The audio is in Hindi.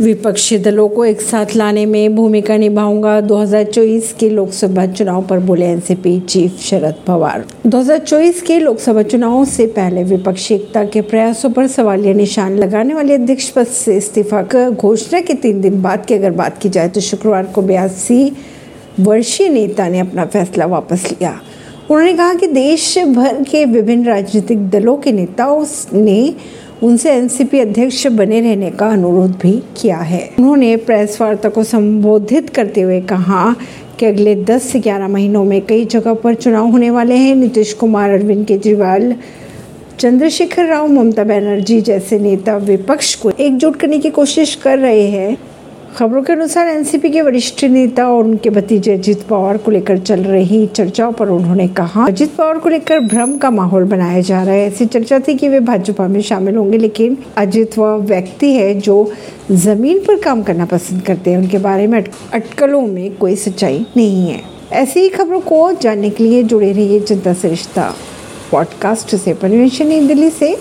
विपक्षी दलों को एक साथ लाने में भूमिका निभाऊँगा 2024 के लोकसभा चुनाव पर बोले एनसीपी चीफ शरद पवार। 2024 के लोकसभा चुनाव से पहले विपक्षी एकता के प्रयासों पर सवालिया निशान लगाने वाले अध्यक्ष पद से इस्तीफा घोषणा के तीन दिन बाद की अगर बात की जाए तो शुक्रवार को बयासी वर्षीय नेता ने अपना फैसला वापस लिया। उन्होंने कहा कि देश भर के विभिन्न राजनीतिक दलों के नेताओं ने उनसे एनसीपी अध्यक्ष बने रहने का अनुरोध भी किया है। उन्होंने प्रेस वार्ता को संबोधित करते हुए कहा कि अगले 10 से 11 महीनों में कई जगह पर चुनाव होने वाले हैं। नीतीश कुमार, अरविंद केजरीवाल, चंद्रशेखर राव, ममता बनर्जी जैसे नेता विपक्ष को एकजुट करने की कोशिश कर रहे हैं। खबरों के अनुसार एनसीपी के वरिष्ठ नेता और उनके भतीजे अजित पवार को लेकर चल रही चर्चाओं पर उन्होंने कहा, अजित पवार को लेकर भ्रम का माहौल बनाया जा रहा है। ऐसी चर्चा थी कि वे भाजपा में शामिल होंगे, लेकिन अजित वह व्यक्ति है जो ज़मीन पर काम करना पसंद करते हैं। उनके बारे में अटकलों में कोई सच्चाई नहीं है। ऐसी ही खबरों को जानने के लिए जुड़े रहिए जनता से रिश्ता पॉडकास्ट से। परमेश दिल्ली से